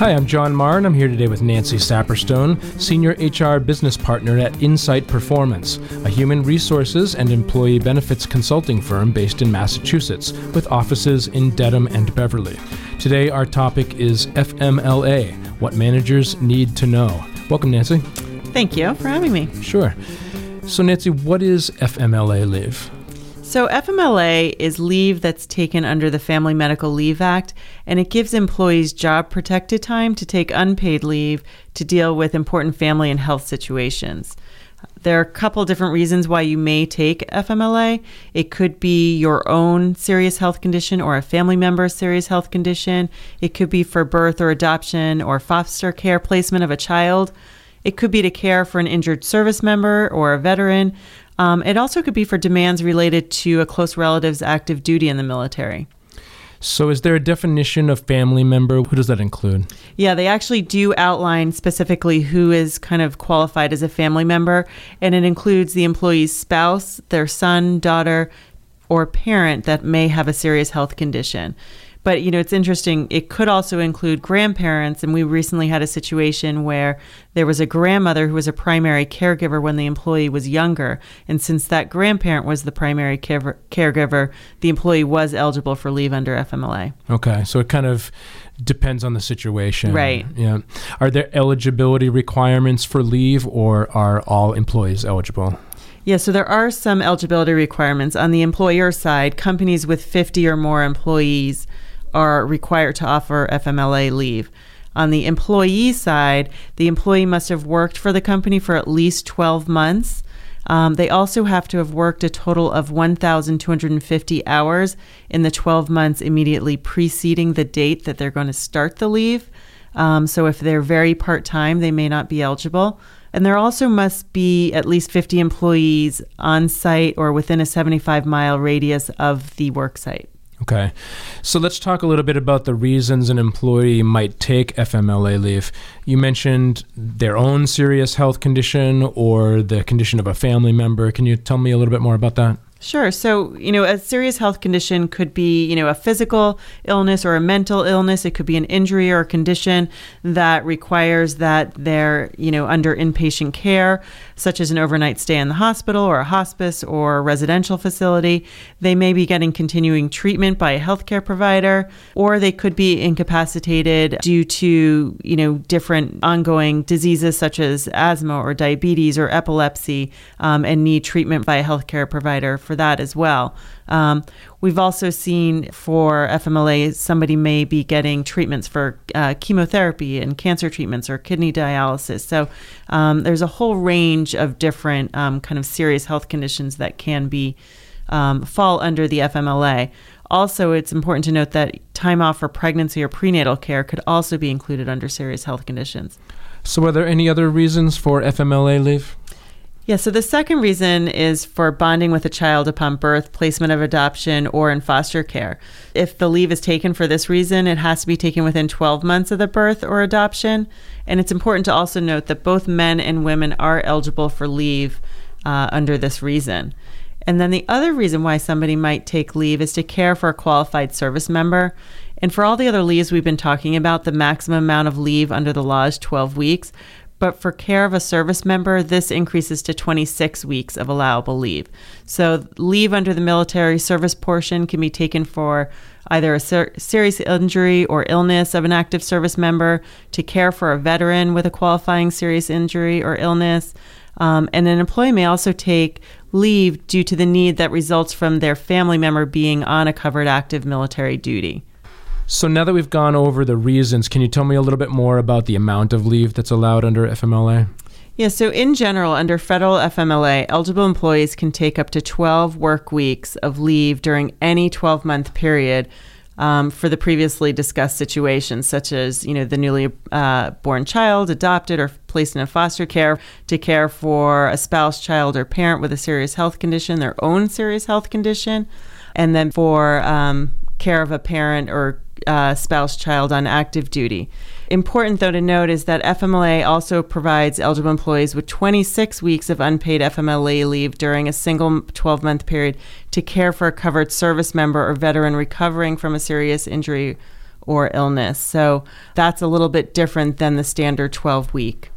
Hi, I'm John Marr, and I'm here today with Nancy Sapperstone, Senior HR Business Partner at Insight Performance, a human resources and employee benefits consulting firm based in Massachusetts, with offices in Dedham and Beverly. Today, our topic is FMLA What Managers Need to Know. Welcome, Nancy. Thank you for having me. Sure. So, Nancy, what is FMLA leave? So, FMLA is leave that's taken under the Family Medical Leave Act, and it gives employees job protected time to take unpaid leave to deal with important family and health situations. There are a couple different reasons why you may take FMLA. It could be your own serious health condition or a family member's serious health condition. It could be for birth or adoption or foster care placement of a child. It could be to care for an injured service member or a veteran. Um, it also could be for demands related to a close relative's active duty in the military. So, is there a definition of family member? Who does that include? Yeah, they actually do outline specifically who is kind of qualified as a family member, and it includes the employee's spouse, their son, daughter, or parent that may have a serious health condition. But you know, it's interesting. It could also include grandparents, and we recently had a situation where there was a grandmother who was a primary caregiver when the employee was younger, and since that grandparent was the primary care- caregiver, the employee was eligible for leave under FMLA. Okay, so it kind of depends on the situation. Right. Yeah. Are there eligibility requirements for leave, or are all employees eligible? Yeah, so there are some eligibility requirements. On the employer side, companies with 50 or more employees are required to offer FMLA leave. On the employee side, the employee must have worked for the company for at least 12 months. Um, they also have to have worked a total of 1,250 hours in the 12 months immediately preceding the date that they're going to start the leave. Um, so if they're very part time, they may not be eligible. And there also must be at least 50 employees on site or within a 75 mile radius of the work site. Okay. So let's talk a little bit about the reasons an employee might take FMLA leave. You mentioned their own serious health condition or the condition of a family member. Can you tell me a little bit more about that? Sure. So, you know, a serious health condition could be, you know, a physical illness or a mental illness. It could be an injury or a condition that requires that they're, you know, under inpatient care, such as an overnight stay in the hospital or a hospice or a residential facility. They may be getting continuing treatment by a healthcare provider, or they could be incapacitated due to, you know, different ongoing diseases such as asthma or diabetes or epilepsy um, and need treatment by a healthcare provider for that as well. Um, we've also seen for FMLA, somebody may be getting treatments for uh, chemotherapy and cancer treatments or kidney dialysis. So um, there's a whole range of different um, kind of serious health conditions that can be um, fall under the FMLA. Also, it's important to note that time off for pregnancy or prenatal care could also be included under serious health conditions. So, are there any other reasons for FMLA leave? Yeah, so the second reason is for bonding with a child upon birth, placement of adoption, or in foster care. If the leave is taken for this reason, it has to be taken within 12 months of the birth or adoption. And it's important to also note that both men and women are eligible for leave uh, under this reason. And then the other reason why somebody might take leave is to care for a qualified service member. And for all the other leaves we've been talking about, the maximum amount of leave under the law is 12 weeks but for care of a service member, this increases to 26 weeks of allowable leave. So, leave under the military service portion can be taken for either a ser- serious injury or illness of an active service member, to care for a veteran with a qualifying serious injury or illness. Um, and an employee may also take leave due to the need that results from their family member being on a covered active military duty. So now that we've gone over the reasons, can you tell me a little bit more about the amount of leave that's allowed under FMLA? Yeah, so in general, under federal FMLA, eligible employees can take up to 12 work weeks of leave during any 12 month period um, for the previously discussed situations, such as you know the newly uh, born child, adopted or placed in a foster care, to care for a spouse, child, or parent with a serious health condition, their own serious health condition, and then for um, care of a parent or uh, spouse child on active duty. Important, though, to note is that FMLA also provides eligible employees with 26 weeks of unpaid FMLA leave during a single 12 month period to care for a covered service member or veteran recovering from a serious injury or illness. So that's a little bit different than the standard 12 week.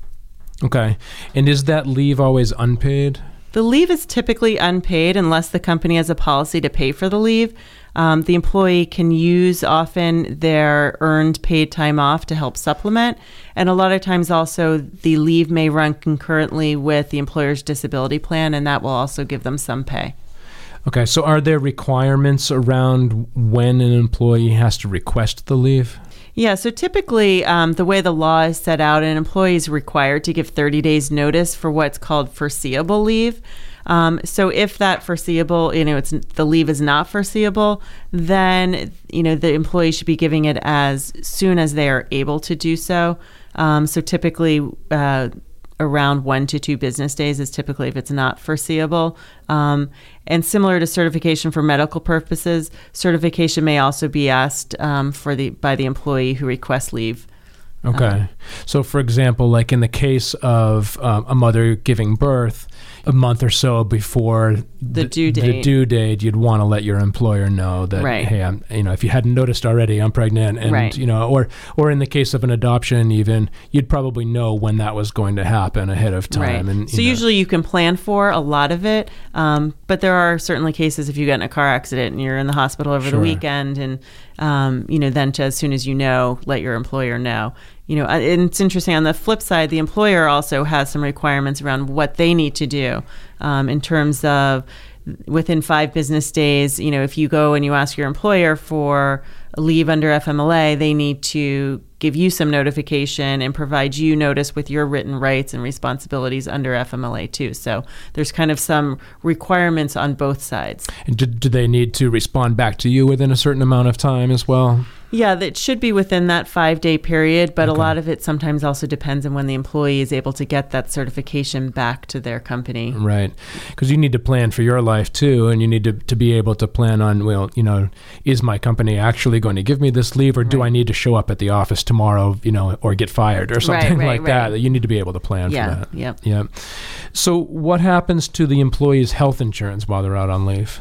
Okay. And is that leave always unpaid? The leave is typically unpaid unless the company has a policy to pay for the leave. Um, the employee can use often their earned paid time off to help supplement. And a lot of times, also, the leave may run concurrently with the employer's disability plan, and that will also give them some pay. Okay, so are there requirements around when an employee has to request the leave? Yeah, so typically, um, the way the law is set out, an employee is required to give 30 days notice for what's called foreseeable leave. Um, so if that foreseeable, you know, it's the leave is not foreseeable, then you know the employee should be giving it as soon as they are able to do so. Um, so typically. Uh, around one to two business days is typically if it's not foreseeable. Um, and similar to certification for medical purposes, certification may also be asked um, for the by the employee who requests leave. Okay. Uh, so, for example, like in the case of um, a mother giving birth, a month or so before the, the due date, the due date, you'd want to let your employer know that right. hey, I'm you know if you hadn't noticed already, I'm pregnant, and right. you know, or or in the case of an adoption, even you'd probably know when that was going to happen ahead of time. Right. And so know. usually you can plan for a lot of it, um, but there are certainly cases if you get in a car accident and you're in the hospital over sure. the weekend, and um, you know then to as soon as you know, let your employer know you know, and it's interesting. On the flip side, the employer also has some requirements around what they need to do um, in terms of within five business days. You know, if you go and you ask your employer for leave under FMLA, they need to give you some notification and provide you notice with your written rights and responsibilities under FMLA too. So there's kind of some requirements on both sides. And do, do they need to respond back to you within a certain amount of time as well? Yeah, that should be within that five day period, but okay. a lot of it sometimes also depends on when the employee is able to get that certification back to their company. Right. Because you need to plan for your life too, and you need to, to be able to plan on, well, you know, is my company actually going to give me this leave, or right. do I need to show up at the office tomorrow, you know, or get fired or something right, right, like that? You need to be able to plan yeah, for that. Yeah. Yeah. So, what happens to the employee's health insurance while they're out on leave?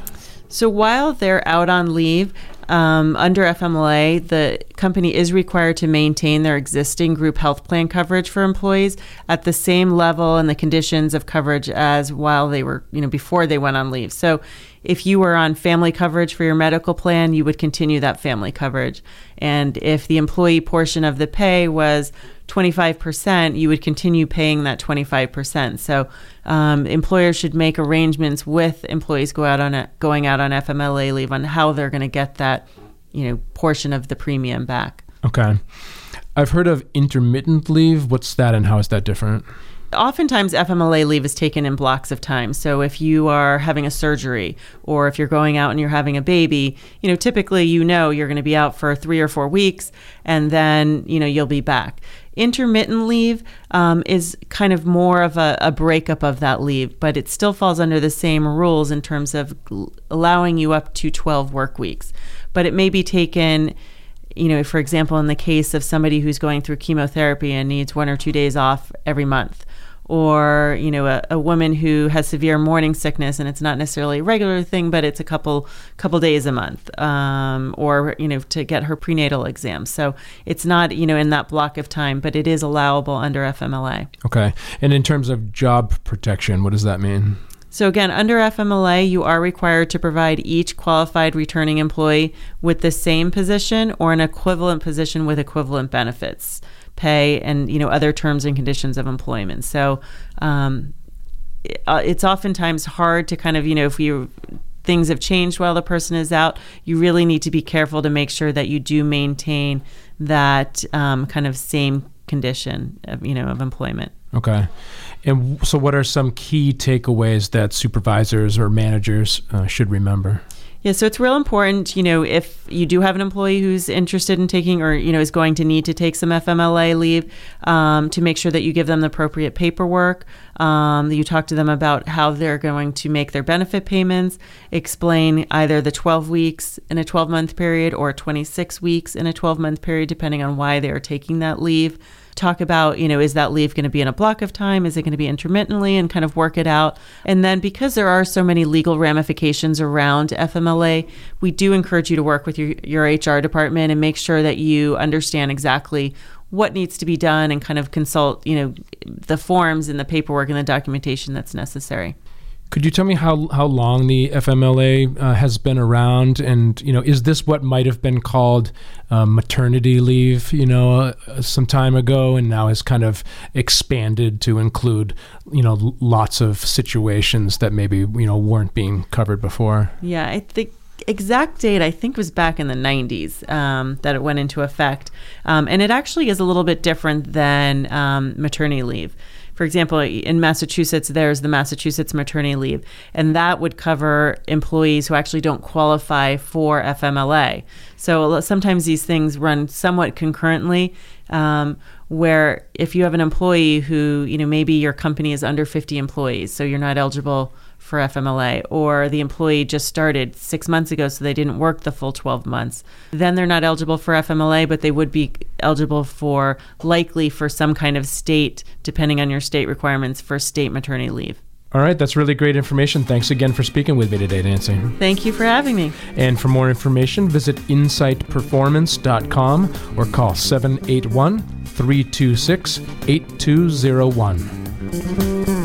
So while they're out on leave, um, under FMLA, the company is required to maintain their existing group health plan coverage for employees at the same level and the conditions of coverage as while they were, you know, before they went on leave. So if you were on family coverage for your medical plan, you would continue that family coverage. And if the employee portion of the pay was 25%, you would continue paying that 25%. So um, employers should make arrangements with employees go out on a, going out on FMLA leave on how they're going to get that, you know, portion of the premium back. Okay. I've heard of intermittent leave. What's that and how is that different? Oftentimes, FMLA leave is taken in blocks of time. So, if you are having a surgery or if you're going out and you're having a baby, you know, typically you know you're going to be out for three or four weeks and then, you know, you'll be back. Intermittent leave um, is kind of more of a, a breakup of that leave, but it still falls under the same rules in terms of allowing you up to 12 work weeks. But it may be taken you know, for example, in the case of somebody who's going through chemotherapy and needs one or two days off every month, or you know a, a, woman who has severe morning sickness and it's not necessarily a regular thing but it's a couple couple days a month um, or you know to get her prenatal exam. So it's not you know in that block of time but it is allowable under fmla okay. And in terms of job protection what does that mean? So again, under FMLA, you are required to provide each qualified returning employee with the same position or an equivalent position with equivalent benefits pay and you know other terms and conditions of employment. So um, uh, it's oftentimes hard to kind of you know if you things have changed while the person is out, you really need to be careful to make sure that you do maintain that um, kind of same condition of you know of employment. Okay. And so, what are some key takeaways that supervisors or managers uh, should remember? Yeah, so it's real important, you know, if you do have an employee who's interested in taking or, you know, is going to need to take some FMLA leave, um, to make sure that you give them the appropriate paperwork, um, that you talk to them about how they're going to make their benefit payments, explain either the 12 weeks in a 12 month period or 26 weeks in a 12 month period, depending on why they are taking that leave. Talk about, you know, is that leave going to be in a block of time? Is it going to be intermittently and kind of work it out? And then because there are so many legal ramifications around FMLA, we do encourage you to work with your, your HR department and make sure that you understand exactly what needs to be done and kind of consult, you know, the forms and the paperwork and the documentation that's necessary. Could you tell me how how long the FMLA uh, has been around, and you know, is this what might have been called uh, maternity leave, you know, uh, some time ago, and now has kind of expanded to include, you know, lots of situations that maybe you know weren't being covered before? Yeah, I think exact date I think was back in the 90s um, that it went into effect, um, and it actually is a little bit different than um, maternity leave. For example, in Massachusetts, there's the Massachusetts maternity leave, and that would cover employees who actually don't qualify for FMLA. So sometimes these things run somewhat concurrently. Um, where if you have an employee who, you know, maybe your company is under 50 employees, so you're not eligible for FMLA, or the employee just started six months ago, so they didn't work the full 12 months. Then they're not eligible for FMLA, but they would be eligible for likely for some kind of state, depending on your state requirements, for state maternity leave. All right, that's really great information. Thanks again for speaking with me today, Nancy. Thank you for having me. And for more information, visit insightperformance.com or call 781 326 8201.